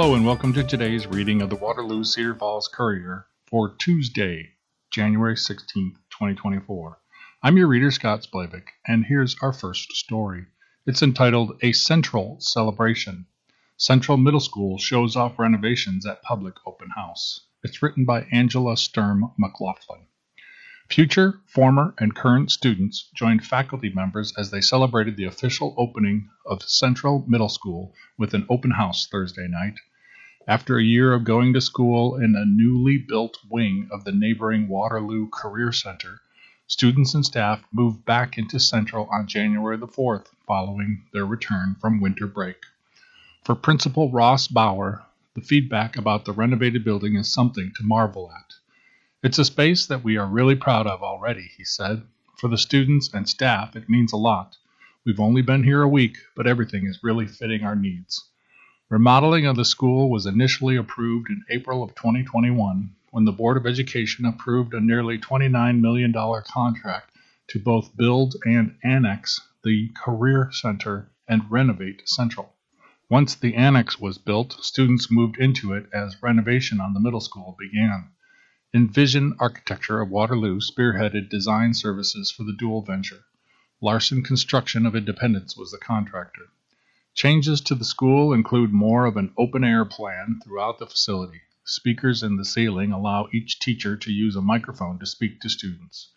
Hello and welcome to today's reading of the Waterloo Cedar Falls Courier for Tuesday, January 16th, 2024. I'm your reader, Scott Splavik, and here's our first story. It's entitled A Central Celebration. Central Middle School shows off renovations at public open house. It's written by Angela Sturm McLaughlin. Future, former, and current students joined faculty members as they celebrated the official opening of Central Middle School with an open house Thursday night. After a year of going to school in a newly built wing of the neighboring Waterloo Career Center, students and staff moved back into Central on January the 4th following their return from winter break. For Principal Ross Bauer, the feedback about the renovated building is something to marvel at. It's a space that we are really proud of already, he said. For the students and staff, it means a lot. We've only been here a week, but everything is really fitting our needs. Remodeling of the school was initially approved in April of 2021 when the Board of Education approved a nearly $29 million contract to both build and annex the Career Center and renovate Central. Once the annex was built, students moved into it as renovation on the middle school began. Envision Architecture of Waterloo spearheaded design services for the dual venture. Larson Construction of Independence was the contractor. Changes to the school include more of an open air plan throughout the facility. Speakers in the ceiling allow each teacher to use a microphone to speak to students.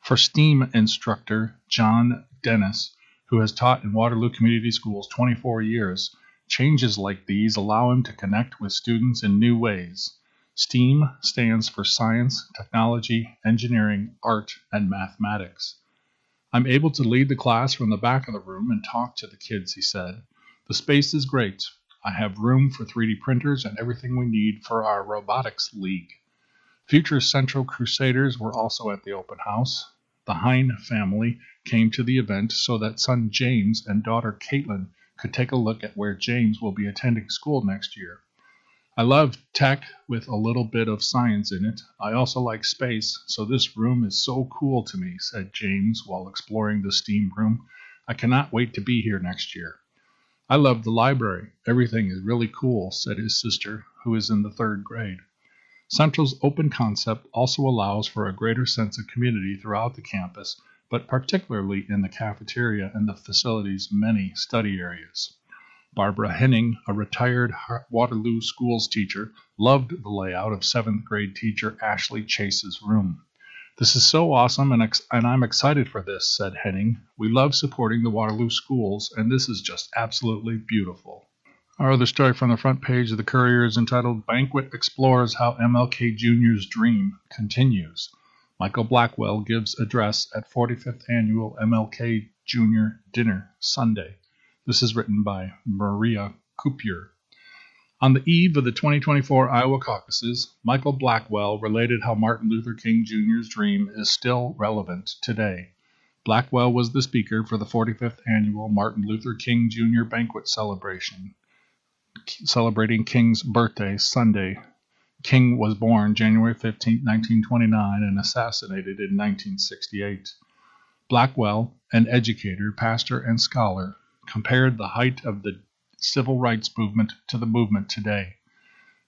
For STEAM instructor John Dennis, who has taught in Waterloo Community Schools 24 years, changes like these allow him to connect with students in new ways. STEAM stands for science, technology, engineering, art, and mathematics. I'm able to lead the class from the back of the room and talk to the kids, he said. The space is great. I have room for 3D printers and everything we need for our robotics league. Future Central Crusaders were also at the open house. The Hine family came to the event so that son James and daughter Caitlin could take a look at where James will be attending school next year. I love tech with a little bit of science in it. I also like space, so this room is so cool to me, said James while exploring the steam room. I cannot wait to be here next year. I love the library. Everything is really cool, said his sister, who is in the third grade. Central's open concept also allows for a greater sense of community throughout the campus, but particularly in the cafeteria and the facility's many study areas. Barbara Henning, a retired Waterloo Schools teacher, loved the layout of seventh grade teacher Ashley Chase's room. This is so awesome, and, ex- and I'm excited for this, said Henning. We love supporting the Waterloo schools, and this is just absolutely beautiful. Our other story from the front page of the Courier is entitled Banquet Explores How MLK Jr.'s Dream Continues. Michael Blackwell gives address at 45th Annual MLK Jr. Dinner Sunday. This is written by Maria Kuiper. On the eve of the 2024 Iowa caucuses, Michael Blackwell related how Martin Luther King Jr.'s dream is still relevant today. Blackwell was the speaker for the 45th annual Martin Luther King Jr. banquet celebration, celebrating King's birthday Sunday. King was born January 15, 1929, and assassinated in 1968. Blackwell, an educator, pastor, and scholar, compared the height of the civil rights movement to the movement today.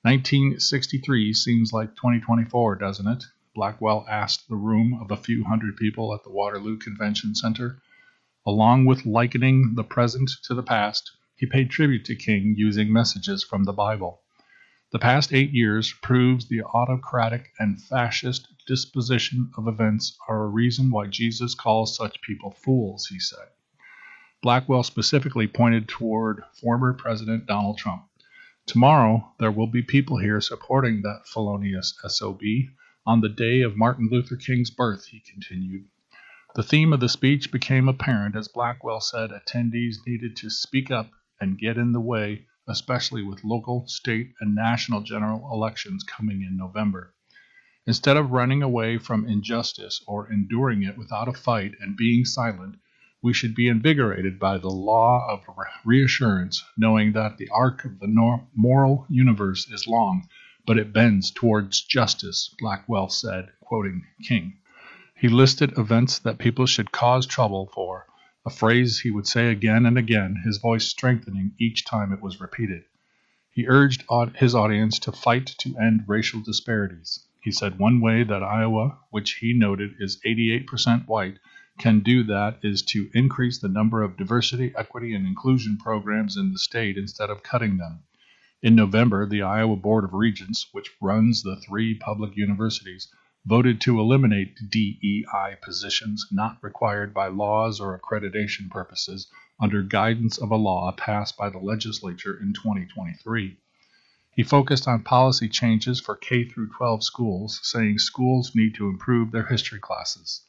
1963 seems like 2024, doesn't it? Blackwell asked the room of a few hundred people at the Waterloo Convention Center. Along with likening the present to the past, he paid tribute to King using messages from the Bible. The past eight years proves the autocratic and fascist disposition of events are a reason why Jesus calls such people fools, he said. Blackwell specifically pointed toward former President Donald Trump. Tomorrow, there will be people here supporting that felonious SOB on the day of Martin Luther King's birth, he continued. The theme of the speech became apparent as Blackwell said attendees needed to speak up and get in the way, especially with local, state, and national general elections coming in November. Instead of running away from injustice or enduring it without a fight and being silent, we should be invigorated by the law of reassurance, knowing that the arc of the moral universe is long, but it bends towards justice, Blackwell said, quoting King. He listed events that people should cause trouble for, a phrase he would say again and again, his voice strengthening each time it was repeated. He urged his audience to fight to end racial disparities. He said one way that Iowa, which he noted is 88% white, can do that is to increase the number of diversity, equity, and inclusion programs in the state instead of cutting them. In November, the Iowa Board of Regents, which runs the three public universities, voted to eliminate DEI positions not required by laws or accreditation purposes under guidance of a law passed by the legislature in 2023. He focused on policy changes for K through 12 schools, saying schools need to improve their history classes.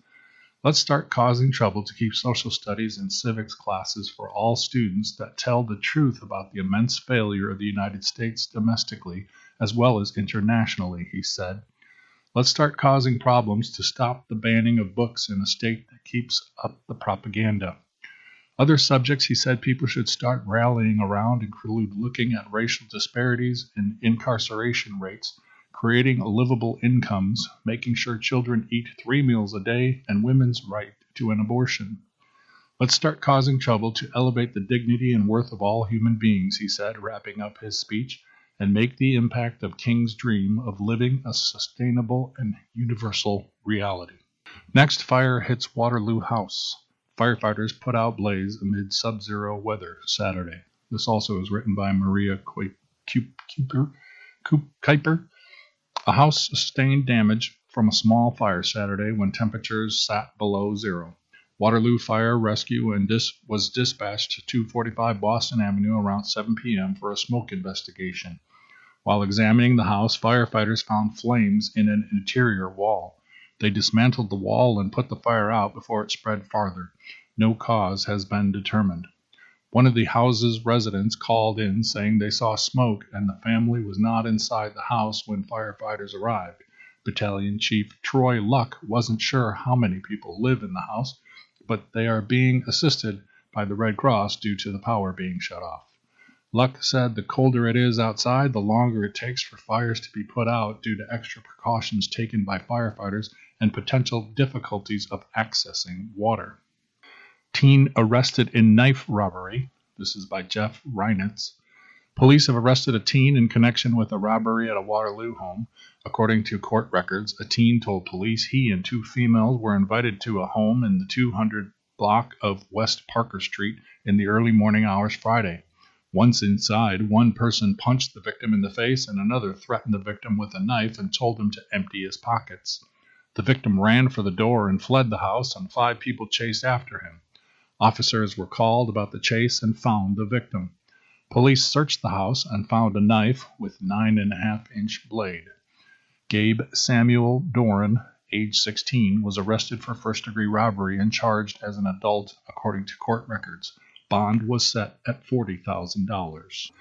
Let's start causing trouble to keep social studies and civics classes for all students that tell the truth about the immense failure of the United States domestically as well as internationally, he said. Let's start causing problems to stop the banning of books in a state that keeps up the propaganda. Other subjects he said people should start rallying around include looking at racial disparities and incarceration rates, creating livable incomes, making sure children eat three meals a day, and women's right to an abortion. Let's start causing trouble to elevate the dignity and worth of all human beings, he said, wrapping up his speech, and make the impact of King's dream of living a sustainable and universal reality. Next, fire hits Waterloo House. Firefighters put out blaze amid sub zero weather Saturday. This also is written by Maria Kuiper. Kuiper. A house sustained damage from a small fire Saturday when temperatures sat below zero. Waterloo Fire Rescue and dis- was dispatched to 245 Boston Avenue around 7 p.m. for a smoke investigation. While examining the house, firefighters found flames in an interior wall. They dismantled the wall and put the fire out before it spread farther. No cause has been determined. One of the house's residents called in saying they saw smoke and the family was not inside the house when firefighters arrived. Battalion Chief Troy Luck wasn't sure how many people live in the house, but they are being assisted by the Red Cross due to the power being shut off. Luck said the colder it is outside, the longer it takes for fires to be put out due to extra precautions taken by firefighters and potential difficulties of accessing water. Teen arrested in knife robbery. This is by Jeff Reinitz. Police have arrested a teen in connection with a robbery at a Waterloo home. According to court records, a teen told police he and two females were invited to a home in the 200 block of West Parker Street in the early morning hours Friday. Once inside, one person punched the victim in the face and another threatened the victim with a knife and told him to empty his pockets. The victim ran for the door and fled the house, and five people chased after him. Officers were called about the chase and found the victim. Police searched the house and found a knife with nine and a half inch blade. Gabe Samuel Doran, age 16, was arrested for first degree robbery and charged as an adult according to court records. Bond was set at $40,000.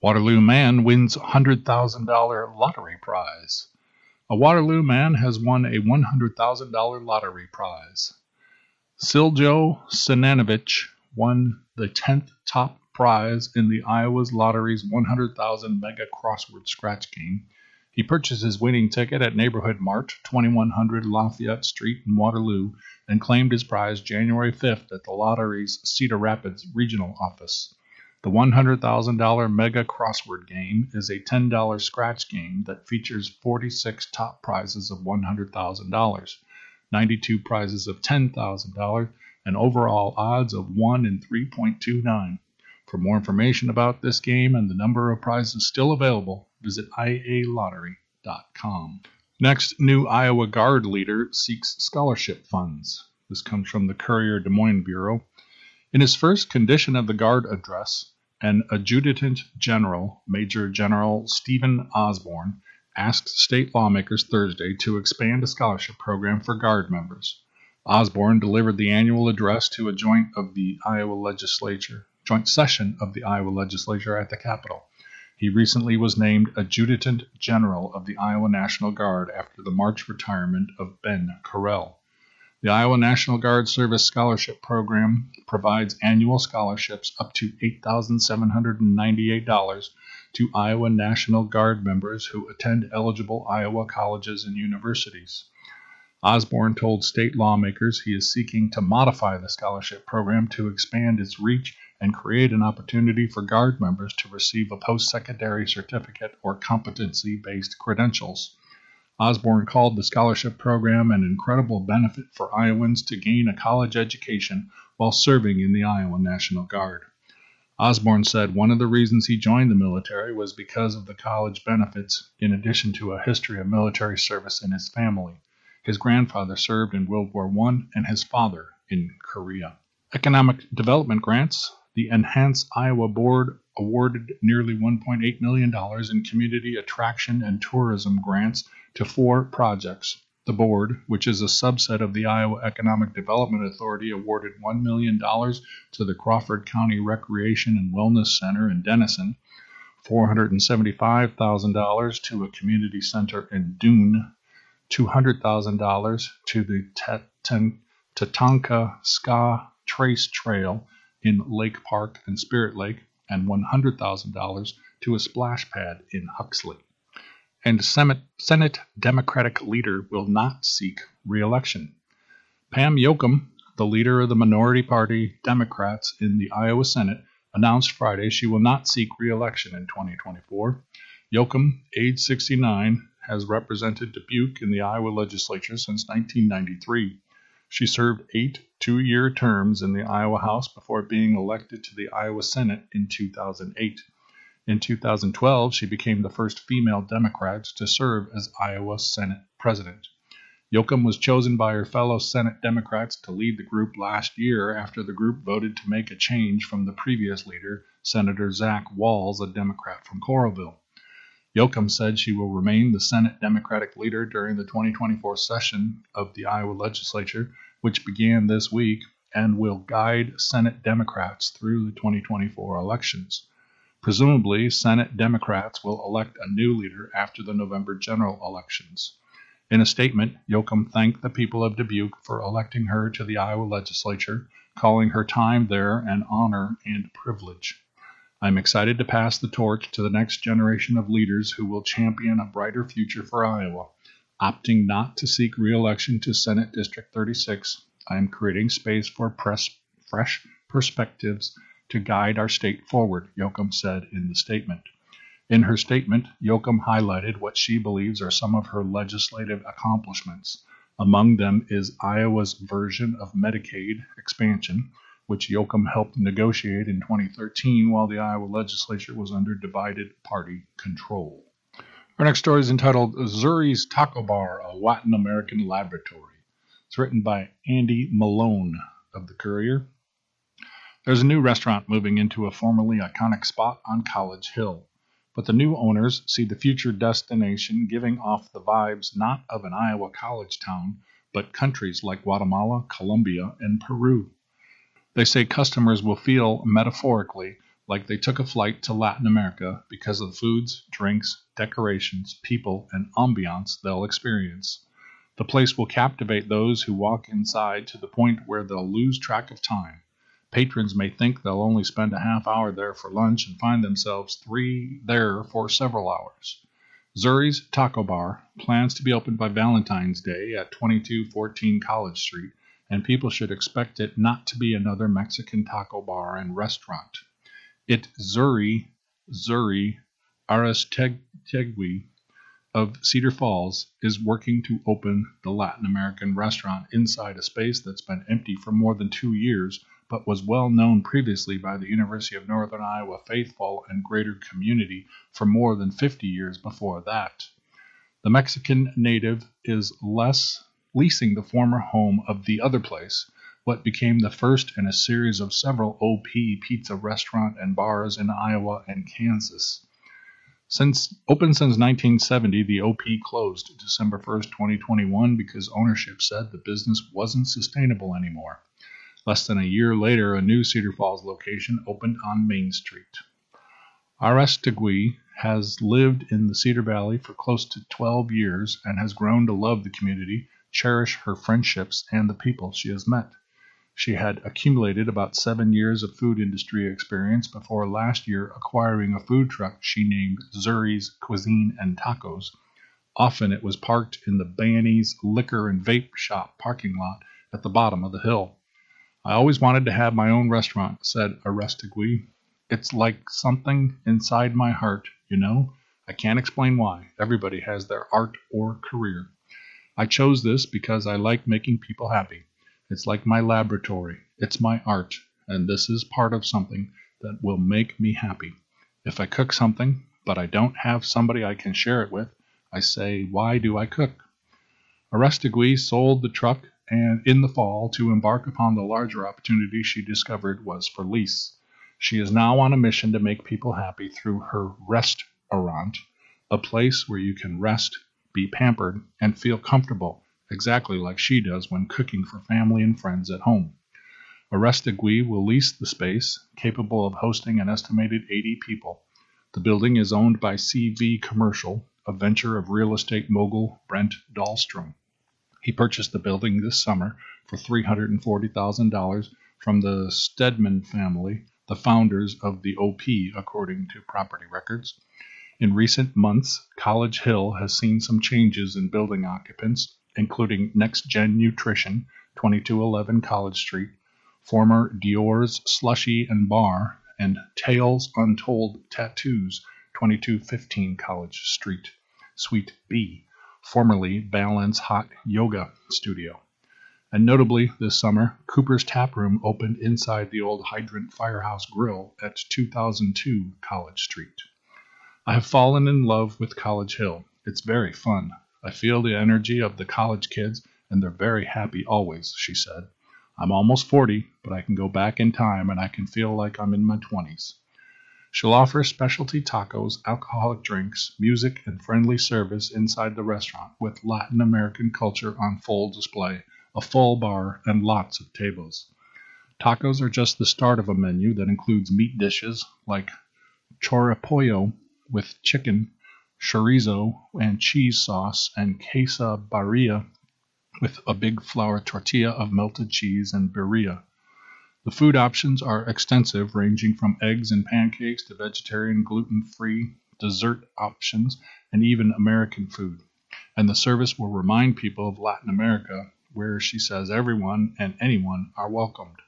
Waterloo man wins $100,000 lottery prize. A Waterloo man has won a $100,000 lottery prize. Siljo Sinanovich won the 10th top prize in the Iowa's Lottery's 100,000 Mega Crossword Scratch game. He purchased his winning ticket at Neighborhood Mart, 2100 Lafayette Street in Waterloo, and claimed his prize January 5th at the lottery's Cedar Rapids regional office. The $100,000 Mega Crossword Game is a $10 scratch game that features 46 top prizes of $100,000, 92 prizes of $10,000, and overall odds of 1 in 3.29. For more information about this game and the number of prizes still available, visit ialottery.com. Next, new Iowa Guard leader seeks scholarship funds. This comes from the Courier Des Moines Bureau. In his first condition of the Guard address, an Adjutant General, Major General Stephen Osborne, asked state lawmakers Thursday to expand a scholarship program for Guard members. Osborne delivered the annual address to a joint of the Iowa legislature, joint session of the Iowa legislature at the Capitol. He recently was named Adjutant General of the Iowa National Guard after the March retirement of Ben Corell. The Iowa National Guard Service Scholarship Program provides annual scholarships up to $8,798 to Iowa National Guard members who attend eligible Iowa colleges and universities. Osborne told state lawmakers he is seeking to modify the scholarship program to expand its reach and create an opportunity for Guard members to receive a post secondary certificate or competency based credentials. Osborne called the scholarship program an incredible benefit for Iowans to gain a college education while serving in the Iowa National Guard. Osborne said one of the reasons he joined the military was because of the college benefits, in addition to a history of military service in his family. His grandfather served in World War I and his father in Korea. Economic development grants. The Enhance Iowa Board awarded nearly $1.8 million in community attraction and tourism grants to four projects. The board, which is a subset of the Iowa Economic Development Authority, awarded $1 million to the Crawford County Recreation and Wellness Center in Denison, $475,000 to a community center in Dune, $200,000 to the Tatanka Ska Trace Trail in Lake Park and Spirit Lake, and $100,000 to a splash pad in Huxley and Senate Democratic leader will not seek reelection. Pam Jochum, the leader of the minority party Democrats in the Iowa Senate, announced Friday she will not seek reelection in 2024. Jochum, age 69, has represented Dubuque in the Iowa legislature since 1993. She served eight two year terms in the Iowa House before being elected to the Iowa Senate in 2008. In 2012, she became the first female Democrat to serve as Iowa Senate President. Jochum was chosen by her fellow Senate Democrats to lead the group last year after the group voted to make a change from the previous leader, Senator Zach Wahls, a Democrat from Coralville. Jochum said she will remain the Senate Democratic leader during the 2024 session of the Iowa legislature, which began this week, and will guide Senate Democrats through the 2024 elections. Presumably, Senate Democrats will elect a new leader after the November general elections. In a statement, Jochum thanked the people of Dubuque for electing her to the Iowa legislature, calling her time there an honor and privilege. I'm excited to pass the torch to the next generation of leaders who will champion a brighter future for Iowa. Opting not to seek reelection to Senate District 36, I am creating space for press, fresh perspectives to guide our state forward, Jochum said in the statement. In her statement, Jochum highlighted what she believes are some of her legislative accomplishments. Among them is Iowa's version of Medicaid expansion, which Jochum helped negotiate in 2013 while the Iowa legislature was under divided party control. Our next story is entitled Zuri's Taco Bar, a Latin American Laboratory. It's written by Andy Milone of the Courier. There's a new restaurant moving into a formerly iconic spot on College Hill, but the new owners see the future destination giving off the vibes not of an Iowa college town, but countries like Guatemala, Colombia, and Peru. They say customers will feel, metaphorically, like they took a flight to Latin America because of the foods, drinks, decorations, people, and ambiance they'll experience. The place will captivate those who walk inside to the point where they'll lose track of time. Patrons may think they'll only spend a half hour there for lunch and find themselves three there for several hours. Zuri's Taco Bar plans to be opened by Valentine's Day at 2214 College Street, and people should expect it not to be another Mexican taco bar and restaurant. It Zuri, Zuri Aristegui of Cedar Falls is working to open the Latin American restaurant inside a space that's been empty for more than two years but was well known previously by the University of Northern Iowa faithful and greater community for more than 50 years before that. The Mexican native is less leasing the former home of the other place, what became the first in a series of several OP pizza restaurant and bars in Iowa and Kansas. Since open since 1970, the OP closed December 1st, 2021 because ownership said the business wasn't sustainable anymore. Less than a year later, a new Cedar Falls location opened on Main Street. Aristegui has lived in the Cedar Valley for close to 12 years and has grown to love the community, cherish her friendships, and the people she has met. She had accumulated about seven years of food industry experience before last year acquiring a food truck she named Zuri's Cuisine and Tacos. Often it was parked in the Banny's liquor and vape shop parking lot at the bottom of the hill. I always wanted to have my own restaurant, said Aristegui. It's like something inside my heart, you know? I can't explain why. Everybody has their art or career. I chose this because I like making people happy. It's like my laboratory. It's my art, and this is part of something that will make me happy. If I cook something, but I don't have somebody I can share it with, I say, Why do I cook? Aristegui sold the truck and in the fall to embark upon the larger opportunity she discovered was for lease. She is now on a mission to make people happy through her restaurant, a place where you can rest, be pampered, and feel comfortable, exactly like she does when cooking for family and friends at home. Aristegui will lease the space, capable of hosting an estimated 80 people. The building is owned by CV Commercial, a venture of real estate mogul Brent Dahlstrom. He purchased the building this summer for $340,000 from the Stedman family, the founders of the OP, according to property records. In recent months, College Hill has seen some changes in building occupants, including Next Gen Nutrition, 2211 College Street, former Dior's Slushy and Bar, and Tales Untold Tattoos, 2215 College Street. Suite B, formerly Balance Hot Yoga Studio. And notably, this summer, Cooper's Tap Room opened inside the old Hydrant Firehouse Grill at 2002 College Street. I have fallen in love with College Hill. It's very fun. I feel the energy of the college kids, and they're very happy always, she said. I'm almost 40, but I can go back in time and I can feel like I'm in my 20s. She'll offer specialty tacos, alcoholic drinks, music, and friendly service inside the restaurant with Latin American culture on full display, a full bar, and lots of tables. Tacos are just the start of a menu that includes meat dishes like choripollo with chicken, chorizo and cheese sauce, and quesadilla with a big flour tortilla of melted cheese and birria. The food options are extensive, ranging from eggs and pancakes to vegetarian, gluten free dessert options, and even American food. And the service will remind people of Latin America, where she says everyone and anyone are welcomed.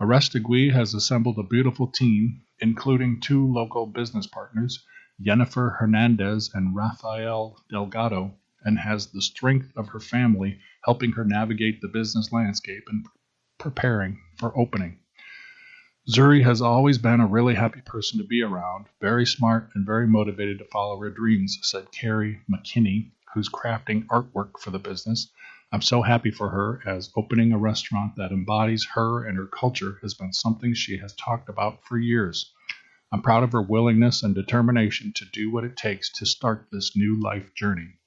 Aristegui has assembled a beautiful team, including two local business partners, Jennifer Hernandez and Rafael Delgado, and has the strength of her family helping her navigate the business landscape and preparing for opening. Zuri has always been a really happy person to be around, very smart and very motivated to follow her dreams, said Carrie McKinney, who's crafting artwork for the business. I'm so happy for her, as opening a restaurant that embodies her and her culture has been something she has talked about for years. I'm proud of her willingness and determination to do what it takes to start this new life journey.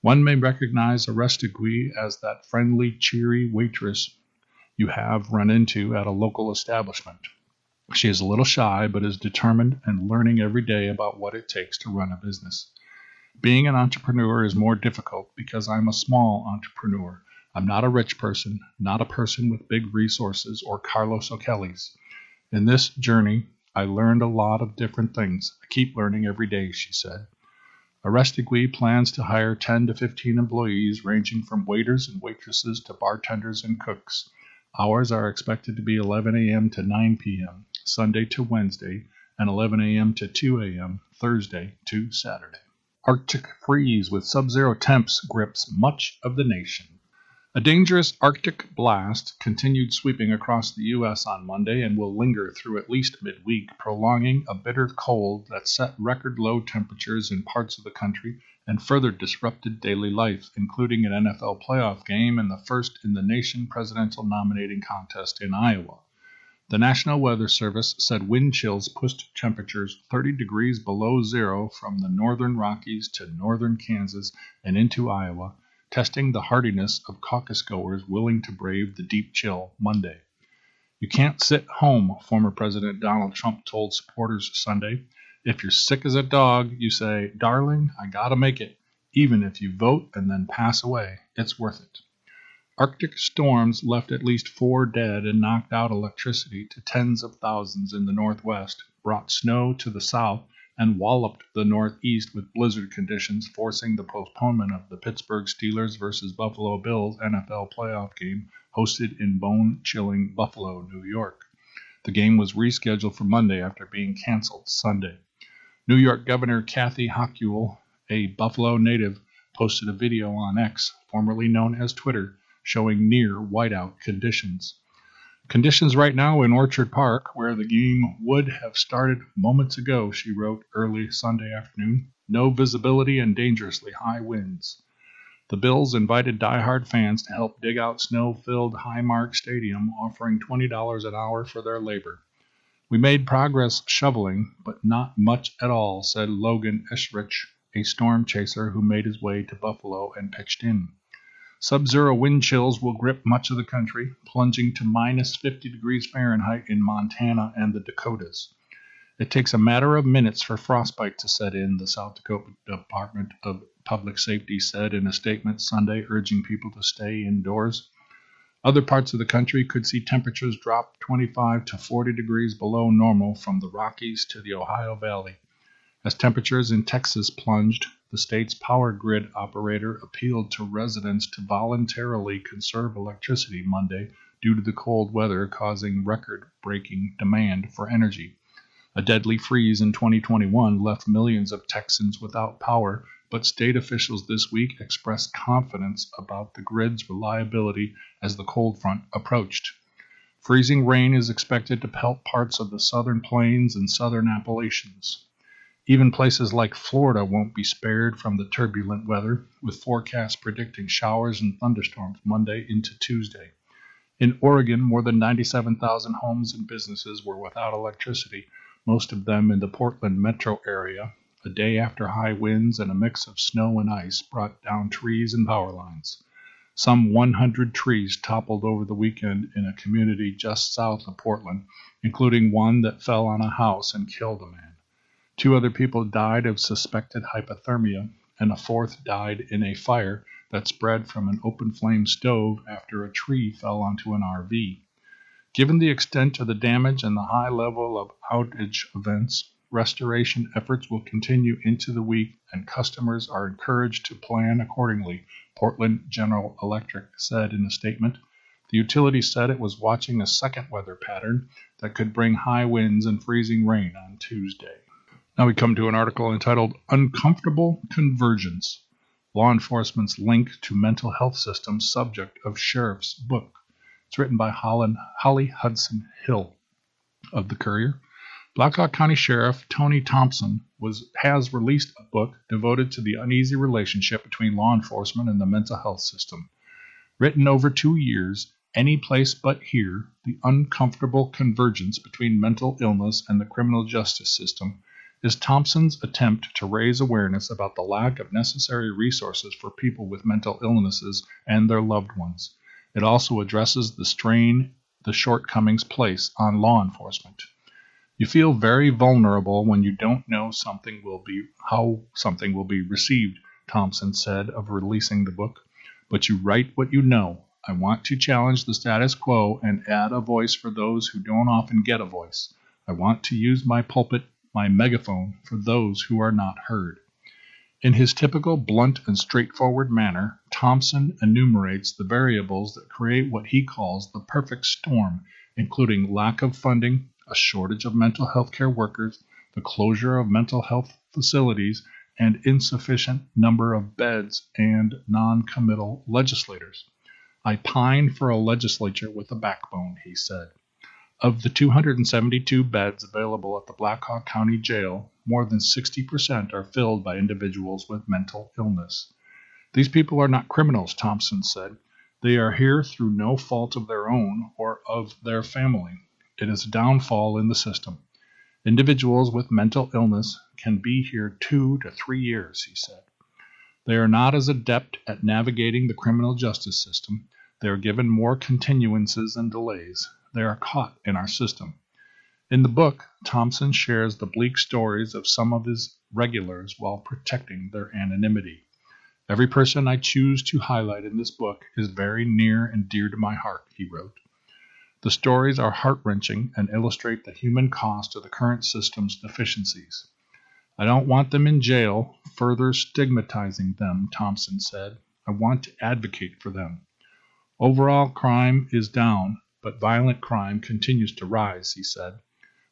One may recognize Aristegui as that friendly, cheery waitress you have run into at a local establishment. She is a little shy, but is determined and learning every day about what it takes to run a business. Being an entrepreneur is more difficult because I'm a small entrepreneur. I'm not a rich person, not a person with big resources or Carlos O'Kelly's. In this journey, I learned a lot of different things. I keep learning every day, she said. Aristegui plans to hire 10 to 15 employees, ranging from waiters and waitresses to bartenders and cooks. Hours are expected to be 11 a.m. to 9 p.m., Sunday to Wednesday, and 11 a.m. to 2 a.m., Thursday to Saturday. Arctic freeze with sub zero temps grips much of the nation. A dangerous Arctic blast continued sweeping across the U.S. on Monday and will linger through at least midweek, prolonging a bitter cold that set record low temperatures in parts of the country and further disrupted daily life, including an NFL playoff game and the first in the nation presidential nominating contest in Iowa. The National Weather Service said wind chills pushed temperatures 30 degrees below zero from the northern Rockies to northern Kansas and into Iowa testing the hardiness of caucus goers willing to brave the deep chill Monday. You can't sit home, former President Donald Trump told supporters Sunday. If you're sick as a dog, you say, Darling, I gotta make it. Even if you vote and then pass away, it's worth it. Arctic storms left at least four dead and knocked out electricity to tens of thousands in the Northwest, brought snow to the South, and walloped the Northeast with blizzard conditions, forcing the postponement of the Pittsburgh Steelers versus Buffalo Bills NFL playoff game hosted in bone chilling Buffalo, New York. The game was rescheduled for Monday after being canceled Sunday. New York Governor Kathy Hochul, a Buffalo native, posted a video on X, formerly known as Twitter, showing near whiteout conditions. Conditions right now in Orchard Park, where the game would have started moments ago, she wrote early Sunday afternoon. No visibility and dangerously high winds. The Bills invited die-hard fans to help dig out snow filled Highmark Stadium, offering $20 an hour for their labor. We made progress shoveling, but not much at all, said Logan Esrich, a storm chaser who made his way to Buffalo and pitched in. Sub zero wind chills will grip much of the country, plunging to minus 50 degrees Fahrenheit in Montana and the Dakotas. It takes a matter of minutes for frostbite to set in, the South Dakota Department of Public Safety said in a statement Sunday, urging people to stay indoors. Other parts of the country could see temperatures drop 25 to 40 degrees below normal from the Rockies to the Ohio Valley. As temperatures in Texas plunged, the state's power grid operator appealed to residents to voluntarily conserve electricity Monday due to the cold weather causing record breaking demand for energy. A deadly freeze in 2021 left millions of Texans without power, but state officials this week expressed confidence about the grid's reliability as the cold front approached. Freezing rain is expected to pelt parts of the southern plains and southern Appalachians. Even places like Florida won't be spared from the turbulent weather, with forecasts predicting showers and thunderstorms Monday into Tuesday. In Oregon, more than 97,000 homes and businesses were without electricity most of them in the Portland metro area, a day after high winds and a mix of snow and ice brought down trees and power lines. Some 100 trees toppled over the weekend in a community just south of Portland, including one that fell on a house and killed a man. Two other people died of suspected hypothermia, and a fourth died in a fire that spread from an open flame stove after a tree fell onto an RV. Given the extent of the damage and the high level of outage events, restoration efforts will continue into the week and customers are encouraged to plan accordingly, Portland General Electric said in a statement. The utility said it was watching a second weather pattern that could bring high winds and freezing rain on Tuesday. Now we come to an article entitled Uncomfortable Convergence Law Enforcement's Link to Mental Health Systems Subject of Sheriff's Book. It's written by Holland, Holly Hudson Hill of the Courier. Blackhawk County Sheriff Tony Thompson was, has released a book devoted to the uneasy relationship between law enforcement and the mental health system. Written over two years, Any Place But Here The Uncomfortable Convergence Between Mental Illness and the Criminal Justice System is Thompson's attempt to raise awareness about the lack of necessary resources for people with mental illnesses and their loved ones. It also addresses the strain the shortcomings place on law enforcement. You feel very vulnerable when you don't know something will be how something will be received, Thompson said of releasing the book. But you write what you know. I want to challenge the status quo and add a voice for those who don't often get a voice. I want to use my pulpit, my megaphone, for those who are not heard. In his typical blunt and straightforward manner, Thompson enumerates the variables that create what he calls the perfect storm, including lack of funding, a shortage of mental health care workers, the closure of mental health facilities, and insufficient number of beds and non-committal legislators. I pine for a legislature with a backbone, he said. Of the 272 beds available at the Blackhawk County Jail, more than 60% are filled by individuals with mental illness. These people are not criminals, Thompson said. They are here through no fault of their own or of their family. It is a downfall in the system. Individuals with mental illness can be here two to three years, he said. They are not as adept at navigating the criminal justice system. They are given more continuances and delays they are caught in our system. In the book, Thompson shares the bleak stories of some of his regulars while protecting their anonymity. Every person I choose to highlight in this book is very near and dear to my heart, he wrote. The stories are heart wrenching and illustrate the human cost of the current system's deficiencies. I don't want them in jail, further stigmatizing them, Thompson said. I want to advocate for them. Overall crime is down, but violent crime continues to rise, he said.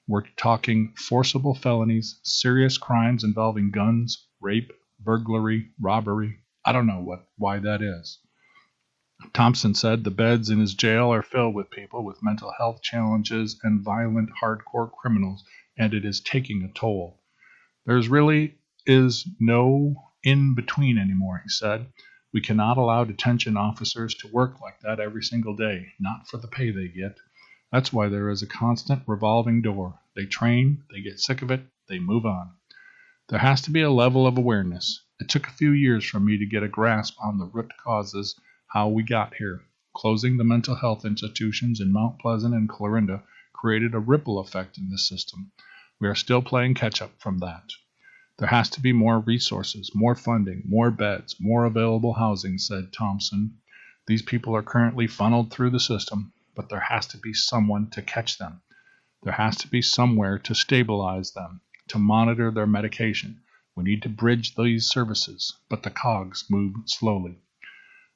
We're talking forcible felonies, serious crimes involving guns, rape, burglary, robbery. I don't know what why that is. Thompson said the beds in his jail are filled with people with mental health challenges and violent hardcore criminals and it is taking a toll. There's really is no in between anymore, he said. We cannot allow detention officers to work like that every single day, not for the pay they get. That's why there is a constant revolving door. They train, they get sick of it, they move on. There has to be a level of awareness. It took a few years for me to get a grasp on the root causes, how we got here. Closing the mental health institutions in Mount Pleasant and Clarinda created a ripple effect in the system. We are still playing catch up from that. There has to be more resources, more funding, more beds, more available housing, said Thompson. These people are currently funneled through the system, but there has to be someone to catch them. There has to be somewhere to stabilize them, to monitor their medication. We need to bridge these services, but the cogs move slowly.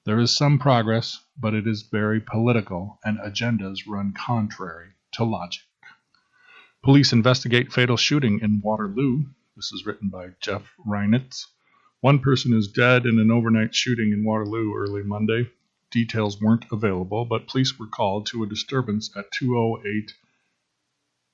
There is some progress, but it is very political, and agendas run contrary to logic. Police investigate fatal shooting in Waterloo. This is written by Jeff Reinitz. One person is dead in an overnight shooting in Waterloo early Monday. Details weren't available, but police were called to a disturbance at 208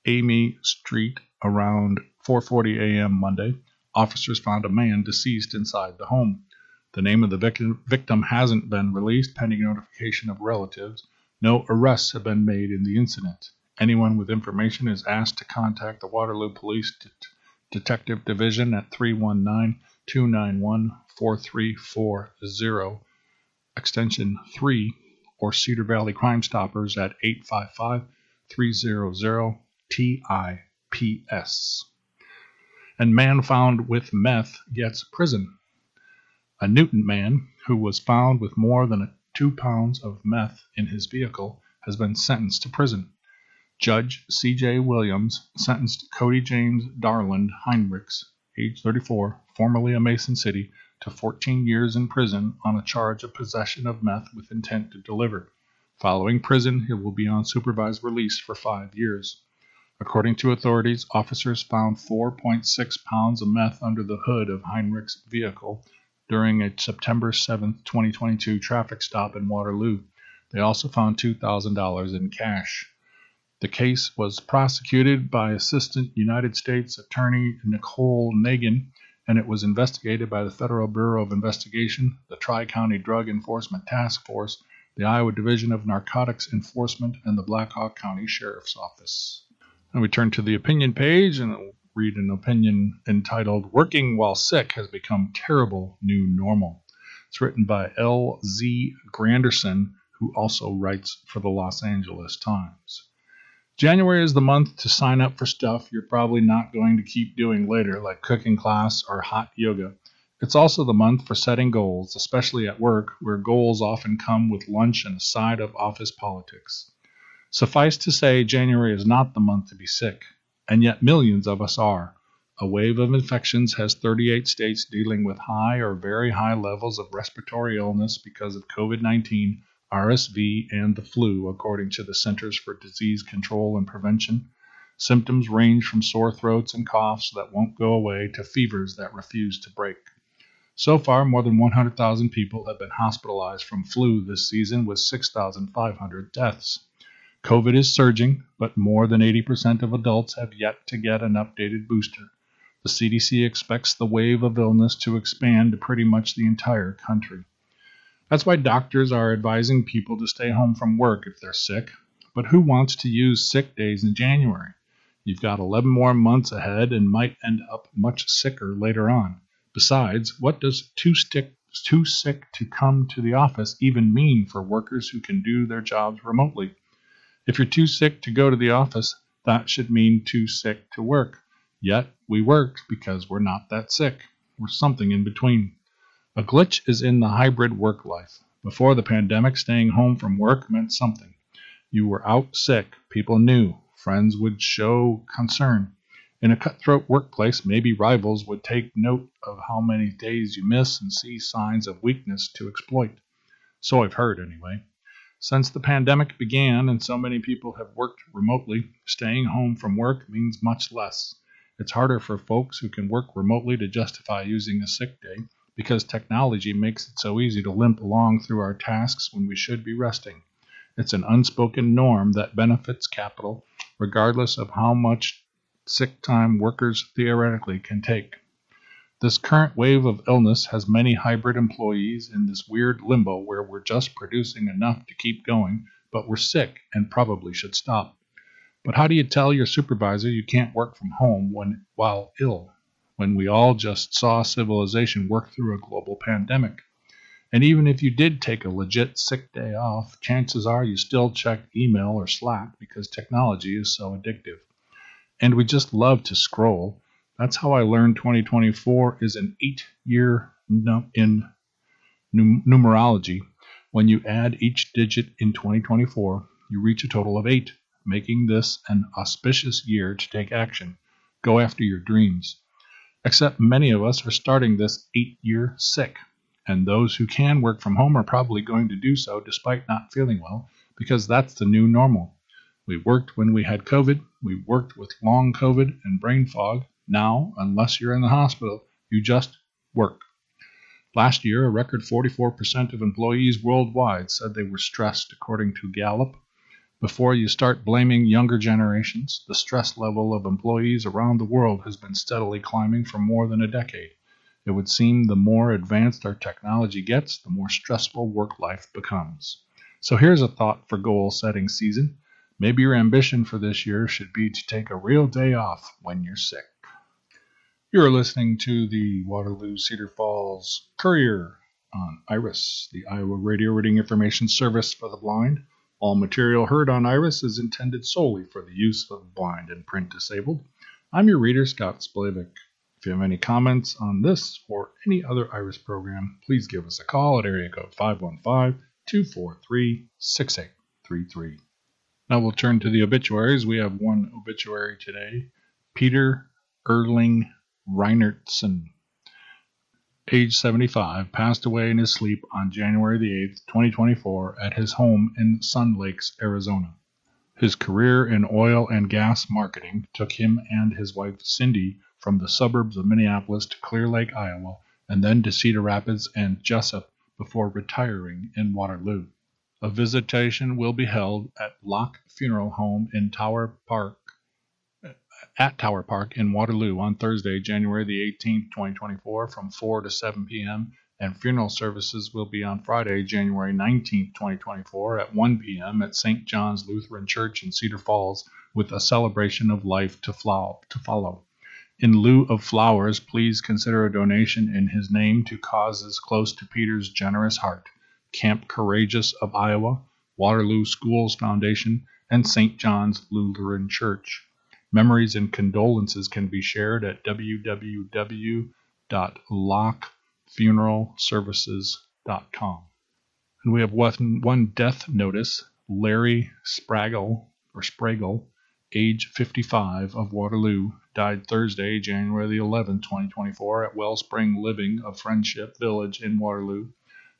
Amy Street around 4:40 a.m. Monday. Officers found a man deceased inside the home. The name of the victim, victim hasn't been released pending notification of relatives. No arrests have been made in the incident. Anyone with information is asked to contact the Waterloo Police Det- Detective Division at 319 291 4340, extension 3, or Cedar Valley Crime Stoppers at 855 300 TIPS. And man found with meth gets prison. A Newton man who was found with more than two pounds of meth in his vehicle has been sentenced to prison. Judge C. J. Williams sentenced Cody James Darland Heinrichs, age 34, formerly a Mason City, to 14 years in prison on a charge of possession of meth with intent to deliver. Following prison, he will be on supervised release for five years. According to authorities, officers found 4.6 pounds of meth under the hood of Heinrich's vehicle during a September 7, 2022 traffic stop in Waterloo. They also found $2,000 in cash. The case was prosecuted by Assistant United States Attorney Nicole Nagan, and it was investigated by the Federal Bureau of Investigation, the Tri County Drug Enforcement Task Force, the Iowa Division of Narcotics Enforcement, and the Blackhawk County Sheriff's Office. And we turn to the opinion page and read an opinion entitled Working While Sick Has Become Terrible New Normal. It's written by L.Z. Granderson, who also writes for the Los Angeles Times. January is the month to sign up for stuff you're probably not going to keep doing later, like cooking class or hot yoga. It's also the month for setting goals, especially at work, where goals often come with lunch and a side of office politics. Suffice to say, January is not the month to be sick, and yet millions of us are. A wave of infections has 38 states dealing with high or very high levels of respiratory illness because of COVID 19 RSV, and the flu, according to the Centers for Disease Control and Prevention. Symptoms range from sore throats and coughs that won't go away to fevers that refuse to break. So far, more than 100,000 people have been hospitalized from flu this season, with 6,500 deaths. COVID is surging, but more than 80% of adults have yet to get an updated booster. The CDC expects the wave of illness to expand to pretty much the entire country. That's why doctors are advising people to stay home from work if they're sick. But who wants to use sick days in January? You've got 11 more months ahead and might end up much sicker later on. Besides, what does too sick, too sick to come to the office even mean for workers who can do their jobs remotely? If you're too sick to go to the office, that should mean too sick to work. Yet we work because we're not that sick. We're something in between. A glitch is in the hybrid work life. Before the pandemic, staying home from work meant something. You were out sick, people knew, friends would show concern. In a cutthroat workplace, maybe rivals would take note of how many days you miss and see signs of weakness to exploit. So I've heard, anyway. Since the pandemic began and so many people have worked remotely, staying home from work means much less. It's harder for folks who can work remotely to justify using a sick day because technology makes it so easy to limp along through our tasks when we should be resting. It's an unspoken norm that benefits capital, regardless of how much sick time workers theoretically can take. This current wave of illness has many hybrid employees in this weird limbo where we're just producing enough to keep going, but we're sick and probably should stop. But how do you tell your supervisor you can't work from home when while ill? when we all just saw civilization work through a global pandemic. And even if you did take a legit sick day off, chances are you still check email or Slack because technology is so addictive. And we just love to scroll. That's how I learned 2024 is an eight year in numerology. When you add each digit in 2024, you reach a total of eight, making this an auspicious year to take action. Go after your dreams except many of us are starting this eight year sick. And those who can work from home are probably going to do so despite not feeling well, because that's the new normal. We worked when we had COVID, we worked with long COVID and brain fog. Now, unless you're in the hospital, you just work. Last year, a record 44% of employees worldwide said they were stressed, according to Gallup, before you start blaming younger generations, the stress level of employees around the world has been steadily climbing for more than a decade. It would seem the more advanced our technology gets, the more stressful work life becomes. So here's a thought for goal setting season. Maybe your ambition for this year should be to take a real day off when you're sick. You're listening to the Waterloo Cedar Falls Courier on IRIS, the Iowa Radio Reading Information Service for the Blind. All material heard on Iris is intended solely for the use of the blind and print disabled. I'm your reader, Scott Splavik. If you have any comments on this or any other Iris program, please give us a call at area code 515 243 6833. Now we'll turn to the obituaries. We have one obituary today Peter Erling Reinertsen age 75, passed away in his sleep on January the 8th, 2024, at his home in Sun Lakes, Arizona. His career in oil and gas marketing took him and his wife Cindy from the suburbs of Minneapolis to Clear Lake, Iowa, and then to Cedar Rapids and Jessup before retiring in Waterloo. A visitation will be held at Locke Funeral Home in Tower Park, at Tower Park in Waterloo on Thursday, January the 18th, 2024, from 4 to 7 p.m., and funeral services will be on Friday, January 19th, 2024, at 1 p.m. at St. John's Lutheran Church in Cedar Falls, with a celebration of life to, to follow. In lieu of flowers, please consider a donation in his name to causes close to Peter's generous heart Camp Courageous of Iowa, Waterloo Schools Foundation, and St. John's Lutheran Church. Memories and condolences can be shared at www.lockefuneralservices.com. And we have one, one death notice. Larry Spraggle, or Spragle, age 55 of Waterloo, died Thursday, January the 11th, 2024, at Wellspring Living of Friendship Village in Waterloo.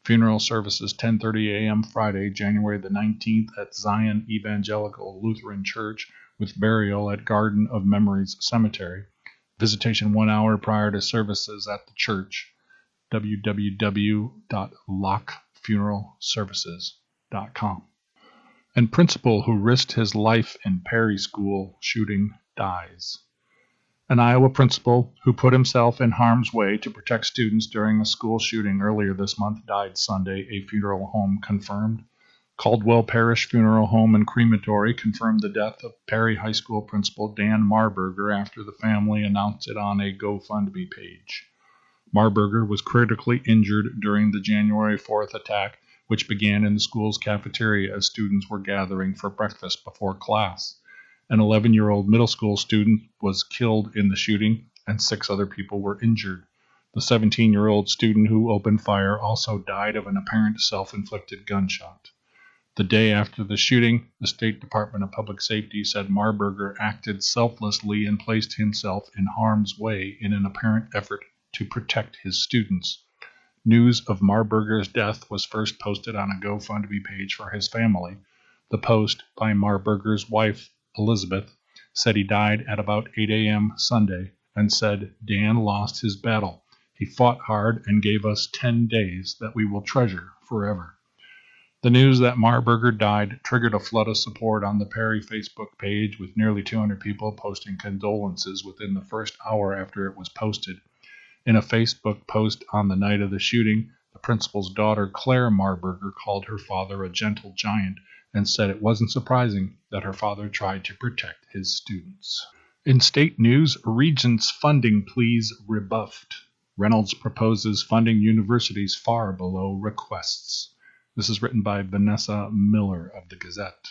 Funeral services 10:30 a.m. Friday, January the 19th at Zion Evangelical Lutheran Church with burial at Garden of Memories Cemetery. Visitation one hour prior to services at the church. www.lockefuneralservices.com. And principal who risked his life in Perry School shooting dies. An Iowa principal who put himself in harm's way to protect students during a school shooting earlier this month died Sunday, a funeral home confirmed. Caldwell Parrish Funeral Home and Crematory confirmed the death of Perry High School principal Dan Marburger after the family announced it on a GoFundMe page. Marburger was critically injured during the January 4th attack, which began in the school's cafeteria as students were gathering for breakfast before class. An 11 year old middle school student was killed in the shooting, and six other people were injured. The 17 year old student who opened fire also died of an apparent self inflicted gunshot. The day after the shooting, the State Department of Public Safety said Marburger acted selflessly and placed himself in harm's way in an apparent effort to protect his students. News of Marburger's death was first posted on a GoFundMe page for his family. The post by Marburger's wife, Elizabeth, said he died at about 8 a.m. Sunday and said Dan lost his battle. He fought hard and gave us 10 days that we will treasure forever. The news that Marburger died triggered a flood of support on the Perry Facebook page, with nearly 200 people posting condolences within the first hour after it was posted. In a Facebook post on the night of the shooting, the principal's daughter, Claire Marburger, called her father a gentle giant and said it wasn't surprising that her father tried to protect his students. In state news, Regents funding pleas rebuffed. Reynolds proposes funding universities far below requests. This is written by Vanessa Miller of the Gazette.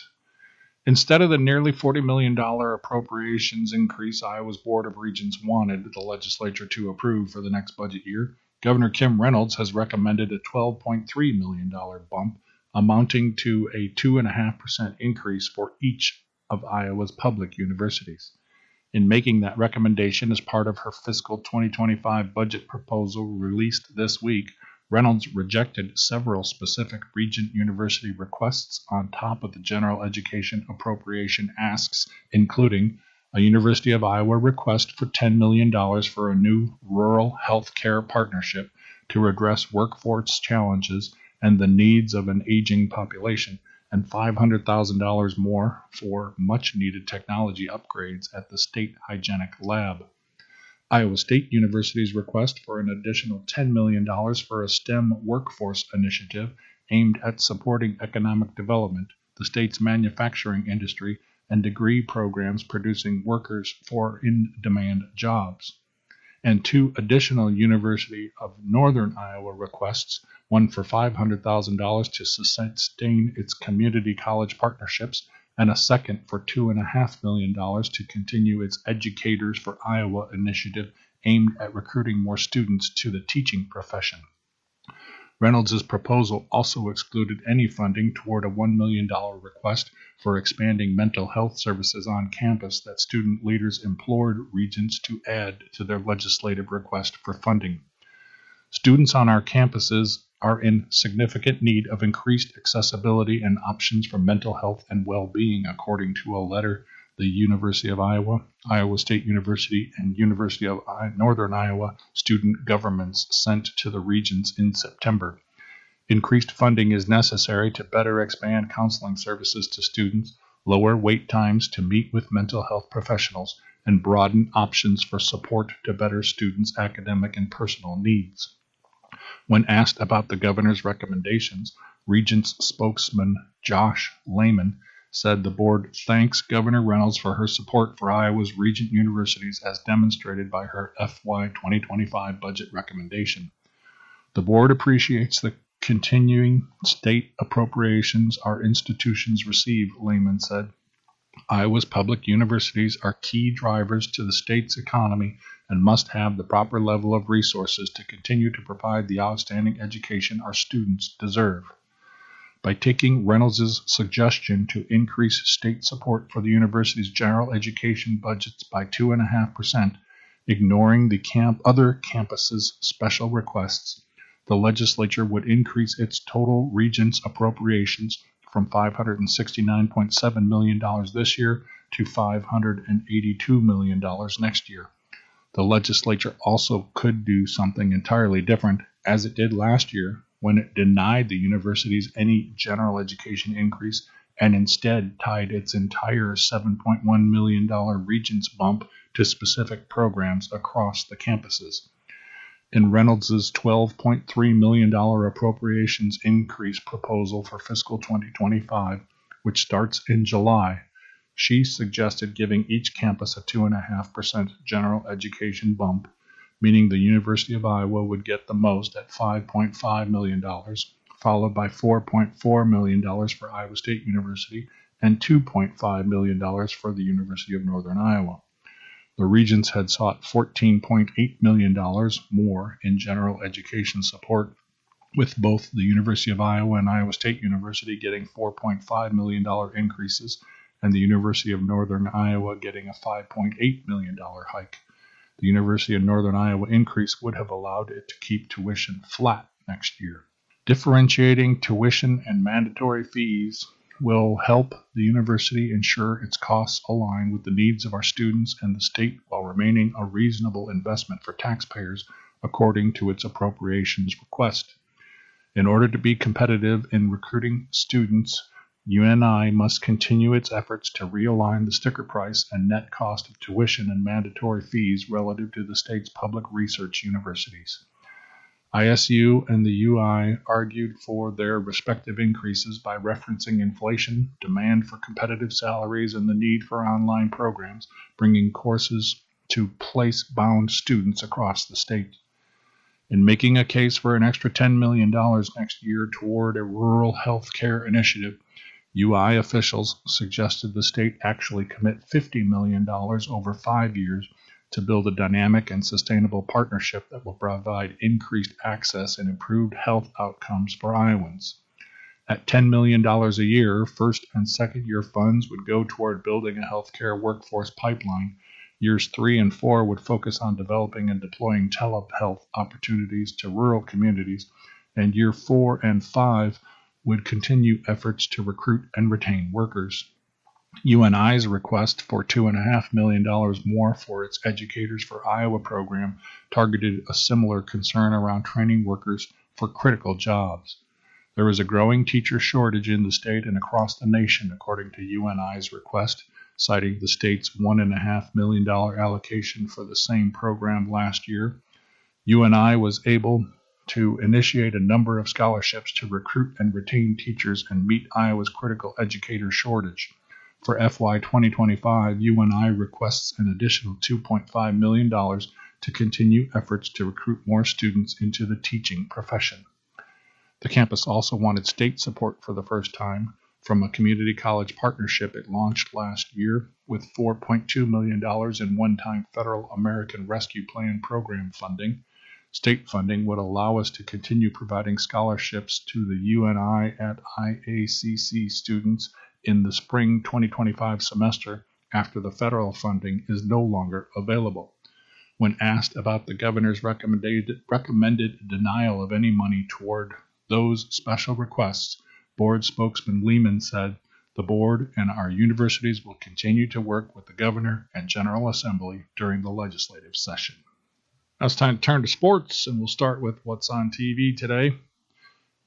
Instead of the nearly $40 million appropriations increase Iowa's Board of Regents wanted the legislature to approve for the next budget year, Governor Kim Reynolds has recommended a $12.3 million bump, amounting to a 2.5% increase for each of Iowa's public universities. In making that recommendation as part of her fiscal 2025 budget proposal released this week, Reynolds rejected several specific Regent University requests on top of the general education appropriation asks, including a University of Iowa request for $10 million for a new rural health care partnership to address workforce challenges and the needs of an aging population, and $500,000 more for much needed technology upgrades at the state hygienic lab. Iowa State University's request for an additional $10 million for a STEM workforce initiative aimed at supporting economic development, the state's manufacturing industry, and degree programs producing workers for in demand jobs. And two additional University of Northern Iowa requests one for $500,000 to sustain its community college partnerships and a second for $2.5 million to continue its Educators for Iowa initiative aimed at recruiting more students to the teaching profession. Reynolds' proposal also excluded any funding toward a $1 million request for expanding mental health services on campus that student leaders implored regents to add to their legislative request for funding. Students on our campuses are in significant need of increased accessibility and options for mental health and well being, according to a letter the University of Iowa, Iowa State University, and University of Northern Iowa student governments sent to the regents in September. Increased funding is necessary to better expand counseling services to students, lower wait times to meet with mental health professionals, and broaden options for support to better students' academic and personal needs. When asked about the governor's recommendations, Regents spokesman Josh Lehman said the board thanks Governor Reynolds for her support for Iowa's Regent universities as demonstrated by her FY 2025 budget recommendation. The board appreciates the continuing state appropriations our institutions receive, Lehman said. Iowa's public universities are key drivers to the state's economy and must have the proper level of resources to continue to provide the outstanding education our students deserve. By taking Reynolds' suggestion to increase state support for the university's general education budgets by 2.5%, ignoring the camp other campuses' special requests, the legislature would increase its total regents appropriations from $569.7 million this year to $582 million next year. The legislature also could do something entirely different, as it did last year when it denied the universities any general education increase and instead tied its entire $7.1 million Regents bump to specific programs across the campuses. In Reynolds' $12.3 million appropriations increase proposal for fiscal 2025, which starts in July, she suggested giving each campus a 2.5% general education bump, meaning the University of Iowa would get the most at $5.5 million, followed by $4.4 million for Iowa State University and $2.5 million for the University of Northern Iowa. The Regents had sought $14.8 million more in general education support, with both the University of Iowa and Iowa State University getting $4.5 million increases, and the University of Northern Iowa getting a $5.8 million hike. The University of Northern Iowa increase would have allowed it to keep tuition flat next year. Differentiating tuition and mandatory fees will help the university ensure its costs align with the needs of our students and the state while remaining a reasonable investment for taxpayers according to its appropriations request. In order to be competitive in recruiting students, UNI must continue its efforts to realign the sticker price and net cost of tuition and mandatory fees relative to the state's public research universities. ISU and the UI argued for their respective increases by referencing inflation, demand for competitive salaries, and the need for online programs, bringing courses to place bound students across the state. In making a case for an extra $10 million next year toward a rural health care initiative, UI officials suggested the state actually commit $50 million over five years to build a dynamic and sustainable partnership that will provide increased access and improved health outcomes for Iowans. At $10 million a year, first and second year funds would go toward building a healthcare workforce pipeline. Years three and four would focus on developing and deploying telehealth opportunities to rural communities, and year four and five would continue efforts to recruit and retain workers. UNI's request for $2.5 million more for its Educators for Iowa program targeted a similar concern around training workers for critical jobs. There is a growing teacher shortage in the state and across the nation, according to UNI's request, citing the state's $1.5 million allocation for the same program last year. UNI was able to initiate a number of scholarships to recruit and retain teachers and meet Iowa's critical educator shortage. For FY 2025, UNI requests an additional $2.5 million to continue efforts to recruit more students into the teaching profession. The campus also wanted state support for the first time from a community college partnership it launched last year with $4.2 million in one time federal American Rescue Plan program funding State funding would allow us to continue providing scholarships to the UNI at IACC students in the spring 2025 semester after the federal funding is no longer available. When asked about the governor's recommended, recommended denial of any money toward those special requests, board spokesman Lehman said, the board and our universities will continue to work with the governor and General Assembly during the legislative session. Now it's time to turn to sports, and we'll start with what's on TV today.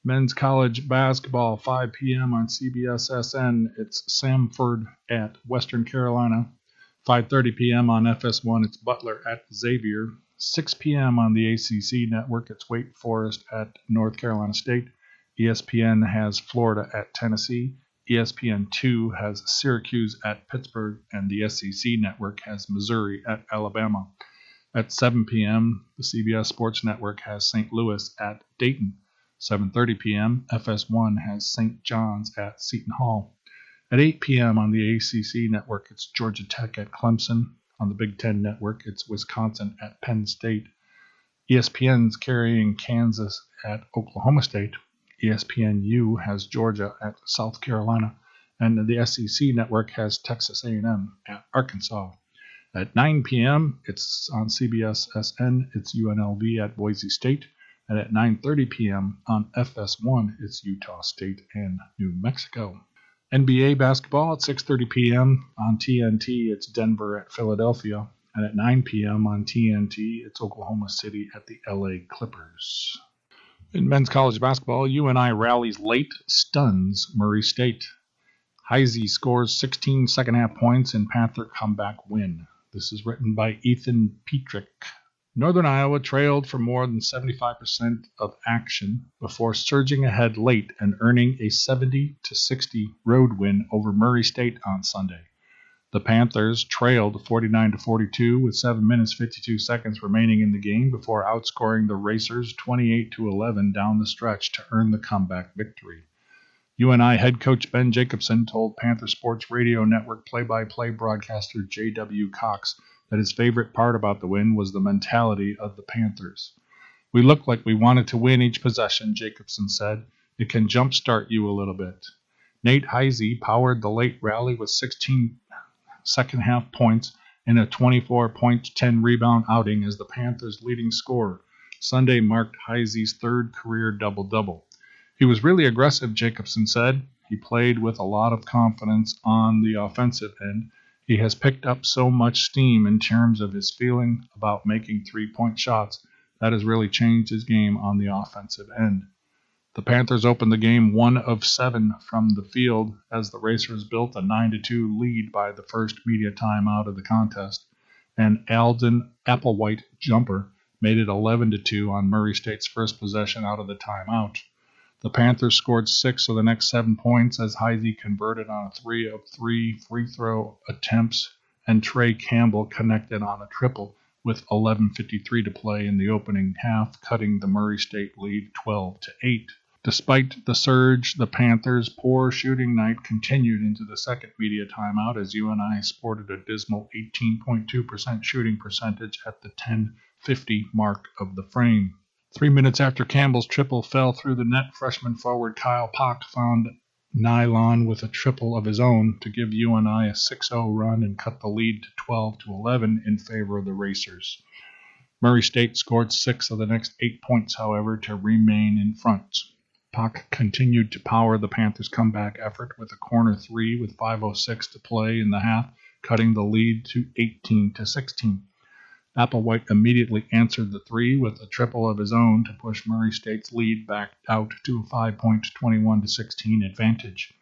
Men's college basketball, 5 p.m. on CBS SN. It's Samford at Western Carolina. 5:30 p.m. on FS1. It's Butler at Xavier. 6 p.m. on the ACC network. It's Wake Forest at North Carolina State. ESPN has Florida at Tennessee. ESPN2 has Syracuse at Pittsburgh, and the SEC network has Missouri at Alabama. At 7 p.m., the CBS Sports Network has St. Louis at Dayton. 7:30 p.m., FS1 has St. John's at Seton Hall. At 8 p.m. on the ACC network, it's Georgia Tech at Clemson. On the Big Ten network, it's Wisconsin at Penn State. ESPN's carrying Kansas at Oklahoma State. ESPNU has Georgia at South Carolina, and the SEC network has Texas A&M at Arkansas. At 9 p.m., it's on CBS SN, it's UNLV at Boise State. And at 9:30 p.m. on FS1, it's Utah State and New Mexico. NBA basketball at 6:30 p.m. on TNT, it's Denver at Philadelphia. And at 9 p.m. on TNT, it's Oklahoma City at the LA Clippers. In men's college basketball, UNI rallies late, stuns Murray State. Heise scores 16 second half points in Panther comeback win. This is written by Ethan Petrick. Northern Iowa trailed for more than 75% of action before surging ahead late and earning a 70 to 60 road win over Murray State on Sunday. The Panthers trailed 49 to 42 with 7 minutes 52 seconds remaining in the game before outscoring the Racers 28 to 11 down the stretch to earn the comeback victory. UNI head coach Ben Jacobson told Panther Sports Radio Network play by play broadcaster J.W. Cox that his favorite part about the win was the mentality of the Panthers. We looked like we wanted to win each possession, Jacobson said. It can jumpstart you a little bit. Nate Heise powered the late rally with 16 second half points in a 24 point 10 rebound outing as the Panthers' leading scorer. Sunday marked Heise's third career double double. He was really aggressive, Jacobson said. He played with a lot of confidence on the offensive end. He has picked up so much steam in terms of his feeling about making three point shots. That has really changed his game on the offensive end. The Panthers opened the game one of seven from the field as the Racers built a 9 2 lead by the first media timeout of the contest. An Alden Applewhite jumper made it 11 2 on Murray State's first possession out of the timeout. The Panthers scored six of the next seven points as Heise converted on a three of three free throw attempts, and Trey Campbell connected on a triple with 11:53 to play in the opening half, cutting the Murray State lead 12 to 8. Despite the surge, the Panthers' poor shooting night continued into the second media timeout as UNI sported a dismal 18.2% shooting percentage at the 10:50 mark of the frame. Three minutes after Campbell's triple fell through the net, freshman forward Kyle Pock found Nylon with a triple of his own to give UNI a 6-0 run and cut the lead to 12 to 11 in favor of the Racers. Murray State scored six of the next eight points, however, to remain in front. Pock continued to power the Panthers' comeback effort with a corner three with 5.06 to play in the half, cutting the lead to 18 to 16. Applewhite immediately answered the three with a triple of his own to push Murray State's lead back out to a 5-point 21 to 16 advantage.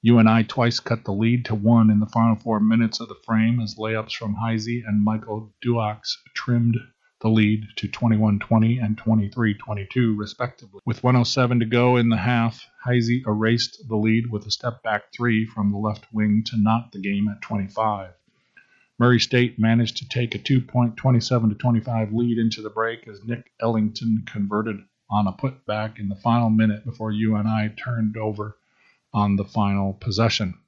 UNI twice cut the lead to one in the final four minutes of the frame as layups from Heise and Michael Duax trimmed the lead to 21-20 and 23-22 respectively. With 107 to go in the half, Heise erased the lead with a step back three from the left wing to knot the game at 25. Murray State managed to take a two-point 27 to 25 lead into the break as Nick Ellington converted on a putback in the final minute before UNI turned over on the final possession.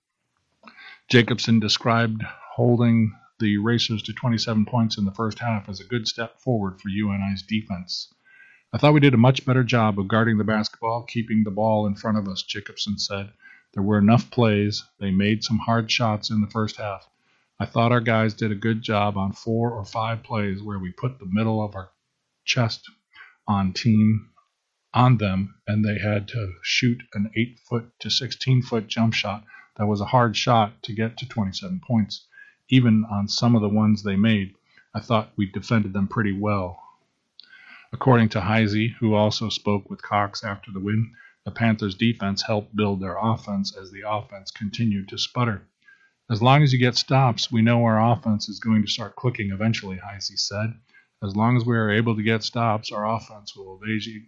Jacobson described holding the Racers to 27 points in the first half as a good step forward for UNI's defense. I thought we did a much better job of guarding the basketball, keeping the ball in front of us, Jacobson said. There were enough plays. They made some hard shots in the first half. I thought our guys did a good job on four or five plays where we put the middle of our chest on team on them and they had to shoot an 8 foot to 16 foot jump shot that was a hard shot to get to 27 points even on some of the ones they made, I thought we defended them pretty well. According to Heise, who also spoke with Cox after the win, the Panthers' defense helped build their offense as the offense continued to sputter. As long as you get stops, we know our offense is going to start clicking eventually, Heise said. As long as we are able to get stops, our offense will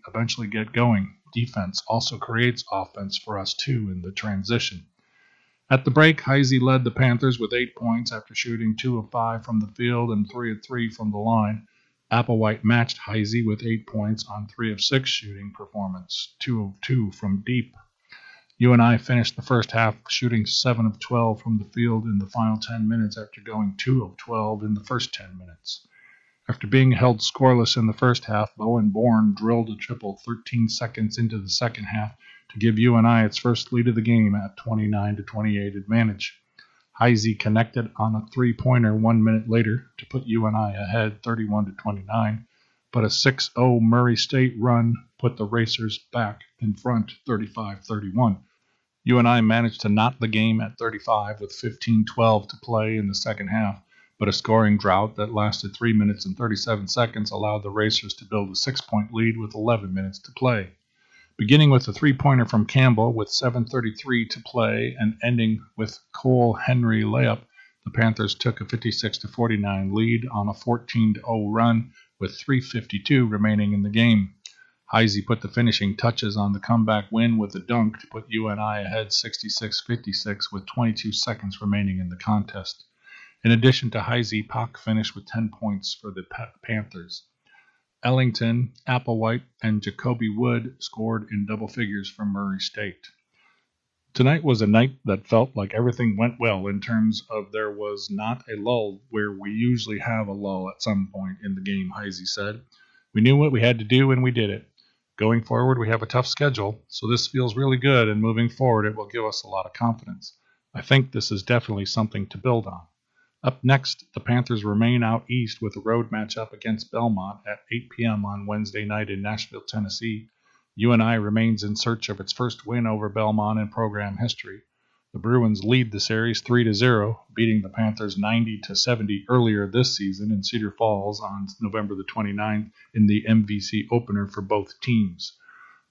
eventually get going. Defense also creates offense for us too in the transition. At the break, Heise led the Panthers with eight points after shooting two of five from the field and three of three from the line. Applewhite matched Heise with eight points on three of six shooting performance, two of two from deep. UNI finished the first half shooting seven of 12 from the field in the final 10 minutes after going two of 12 in the first 10 minutes. After being held scoreless in the first half, Bowen Born drilled a triple 13 seconds into the second half to give UNI its first lead of the game at 29 to 28 advantage. Heise connected on a three-pointer one minute later to put UNI ahead 31 to 29, but a 6-0 Murray State run put the Racers back in front 35-31. UNI managed to knot the game at 35 with 15-12 to play in the second half, but a scoring drought that lasted 3 minutes and 37 seconds allowed the Racers to build a 6-point lead with 11 minutes to play beginning with a three pointer from Campbell with 7.33 to play and ending with Cole Henry layup. The Panthers took a 56 49 lead on a 14 0 run with 3.52 remaining in the game. Heise put the finishing touches on the comeback win with a dunk to put UNI ahead 66 56 with 22 seconds remaining in the contest. In addition to Heise, Pock finished with 10 points for the Panthers. Ellington, Applewhite, and JaCobi Wood scored in double figures for Murray State. Tonight was a night that felt like everything went well in terms of there was not a lull where we usually have a lull at some point in the game, Heise said. We knew what we had to do and we did it. Going forward, we have a tough schedule, so this feels really good, and moving forward, it will give us a lot of confidence. I think this is definitely something to build on. Up next, the Panthers remain out east with a road matchup against Belmont at 8 p.m. on Wednesday night in Nashville, Tennessee. UNI remains in search of its first win over Belmont in program history. The Bruins lead the series 3 to 0, beating the Panthers 90 to 70 earlier this season in Cedar Falls on November the 29th in the MVC opener for both teams.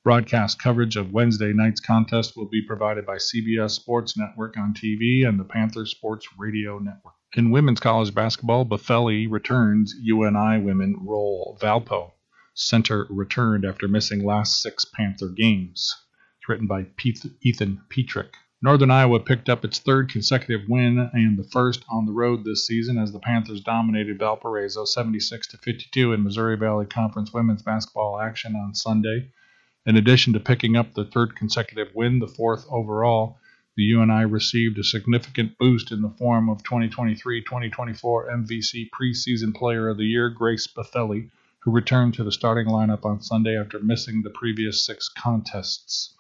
Broadcast coverage of Wednesday night's contest will be provided by CBS Sports Network on TV and the Panthers Sports Radio Network. In women's college basketball, Boffeli returns UNI women roll. Valpo center returned after missing last six Panther games. It's written by Ethan Petrick. Northern Iowa picked up its third consecutive win and the first on the road this season as the Panthers dominated Valparaiso 76 to 52 in Missouri Valley Conference women's basketball action on Sunday. In addition to picking up the third consecutive win, the fourth overall, the UNI received a significant boost in the form of 2023 2024 MVC Preseason Player of the Year, Grace Boffeli, who returned to the starting lineup on Sunday after missing the previous six contests.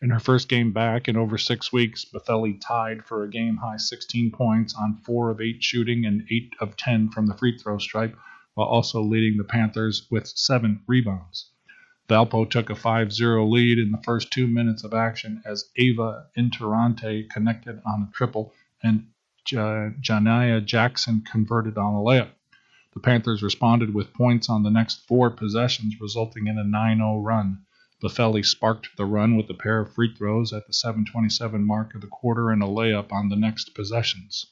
In her first game back in over six weeks, Boffeli tied for a game high 16 points on 4 of 8 shooting and 8 of 10 from the free throw stripe, while also leading the Panthers with 7 rebounds. Valpo took a 5 0 lead in the first two minutes of action as Ava Interante connected on a triple and Jania Jackson converted on a layup. The Panthers responded with points on the next four possessions, resulting in a 9 0 run. Boffeli sparked the run with a pair of free throws at the 727 mark of the quarter and a layup on the next possessions.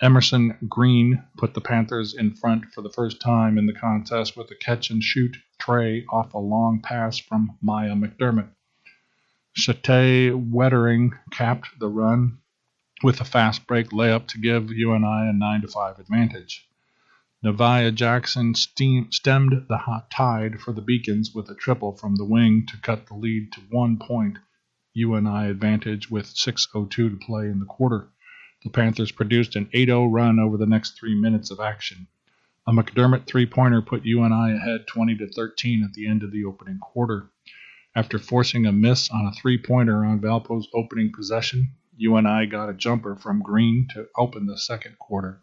Emerson Green put the Panthers in front for the first time in the contest with a catch and shoot trey off a long pass from Maya McDermott. Shateah Wetering capped the run with a fast break layup to give UNI a 9 5 advantage. Navia Jackson stemmed the hot tide for the Beacons with a triple from the wing to cut the lead to one point UNI advantage with 6.02 to play in the quarter. The Panthers produced an 8 0 run over the next three minutes of action. A McDermott three pointer put UNI ahead 20 to 13 at the end of the opening quarter. After forcing a miss on a three pointer on Valpo's opening possession, UNI got a jumper from Green to open the second quarter.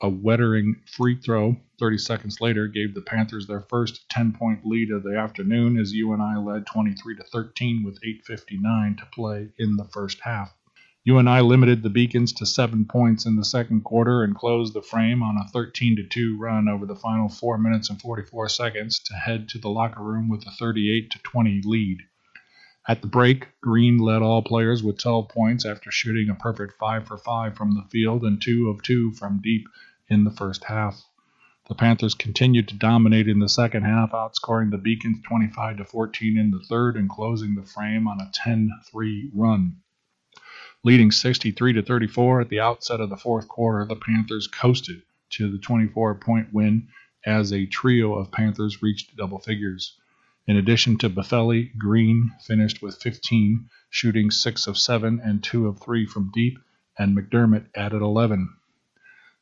A Wetering free throw 30 seconds later gave the Panthers their first 10 point lead of the afternoon as UNI led 23 to 13 with 8.59 to play in the first half. UNI limited the Beacons to seven points in the second quarter and closed the frame on a 13 to 2 run over the final 4 minutes and 44 seconds to head to the locker room with a 38 to 20 lead. At the break, Green led all players with 12 points after shooting a perfect 5 for 5 from the field and 2 of 2 from deep in the first half. The Panthers continued to dominate in the second half, outscoring the Beacons 25 to 14 in the third and closing the frame on a 10 3 run. Leading 63 to 34 at the outset of the fourth quarter, the Panthers coasted to the 24 point win as a trio of Panthers reached double figures. In addition to Boffeli, Green finished with 15, shooting 6 of 7 and 2 of 3 from deep, and McDermott added 11.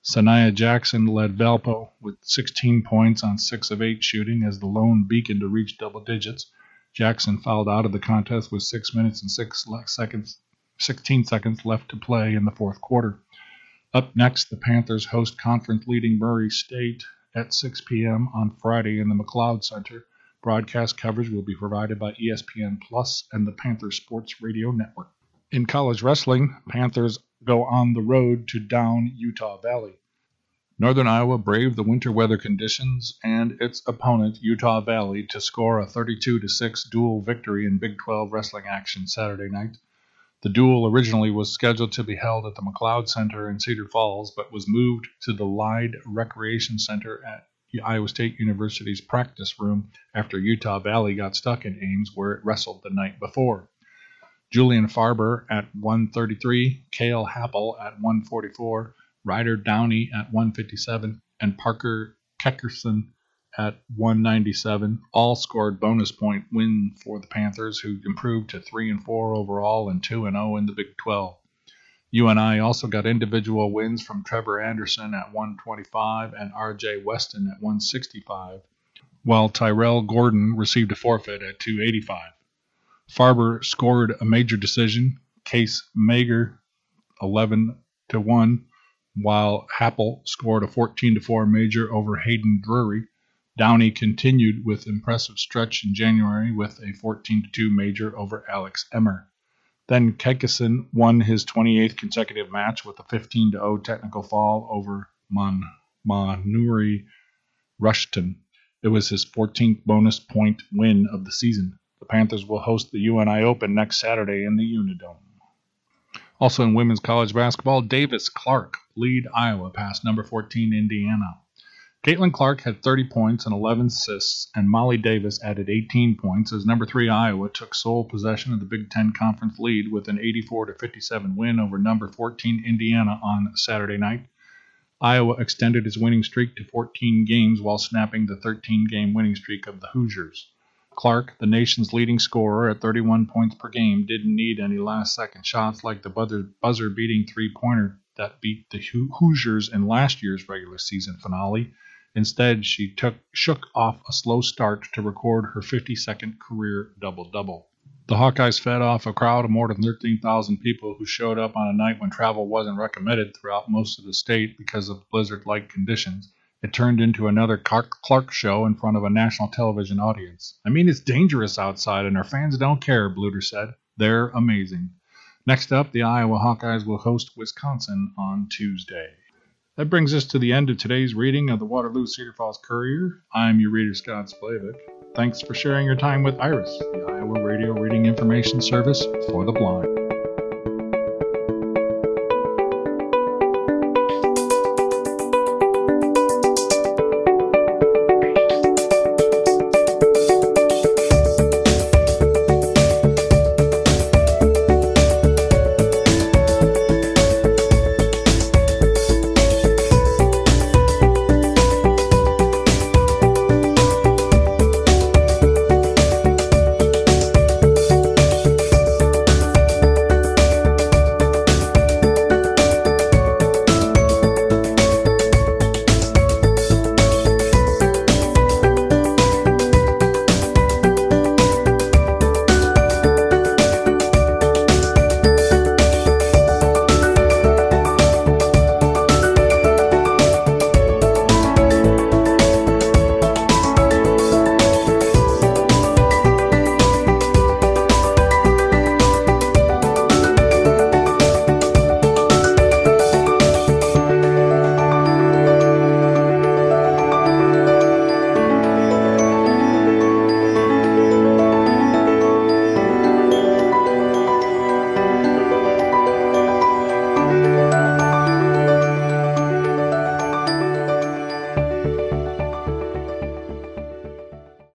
Sanaya Jackson led Valpo with 16 points on 6 of 8 shooting as the lone beacon to reach double digits. Jackson fouled out of the contest with 6 minutes and 6 seconds 16 seconds left to play in the fourth quarter. Up next, the Panthers host conference leading Murray State at 6 p.m. on Friday in the McLeod Center. Broadcast coverage will be provided by ESPN Plus and the Panthers Sports Radio Network. In college wrestling, Panthers go on the road to down Utah Valley. Northern Iowa braved the winter weather conditions and its opponent, Utah Valley, to score a 32 6 dual victory in Big 12 wrestling action Saturday night. The duel originally was scheduled to be held at the McLeod Center in Cedar Falls, but was moved to the Lied Recreation Center at Iowa State University's practice room after Utah Valley got stuck in Ames, where it wrestled the night before. Julian Farber at 133, Cael Happel at 144, Ryder Downey at 157, and Parker Keckeisen at 197. All scored bonus point win for the Panthers, who improved to 3 and 4 overall and 2 and 0 in the Big 12. UNI also got individual wins from Trevor Anderson at 125 and RJ Weston at 165, while Tyrell Gordon received a forfeit at 285. Farber scored a major decision. Case Mager 11 to 1 while Happel scored a 14 to 4 major over Hayden Drury. Downey continued with impressive stretch in January with a 14 to 2 major over Alex Emmer. Then Keckeisen won his 28th consecutive match with a 15 to 0 technical fall over Mon Manuri Rushton. It was his 14th bonus point win of the season. The Panthers will host the UNI Open next Saturday in the Unidome. Also in women's college basketball, Davis Clark lead Iowa past number 14 Indiana. Caitlin Clark had 30 points and 11 assists, and Molly Davis added 18 points as number 3 Iowa took sole possession of the Big Ten Conference lead with an 84 57 win over number 14 Indiana on Saturday night. Iowa extended its winning streak to 14 games while snapping the 13 game winning streak of the Hoosiers. Clark, the nation's leading scorer at 31 points per game, didn't need any last second shots like the buzzer beating three pointer that beat the Hoosiers in last year's regular season finale. Instead, she took, shook off a slow start to record her 52nd career double double. The Hawkeyes fed off a crowd of more than 13,000 people who showed up on a night when travel wasn't recommended throughout most of the state because of blizzard like conditions. It turned into another Clark show in front of a national television audience. I mean, it's dangerous outside, and our fans don't care, Bluder said. They're amazing. Next up, the Iowa Hawkeyes will host Wisconsin on Tuesday. That brings us to the end of today's reading of the Waterloo Cedar Falls Courier. I'm your reader, Scott Splavik. Thanks for sharing your time with IRIS, the Iowa Radio Reading Information Service for the Blind.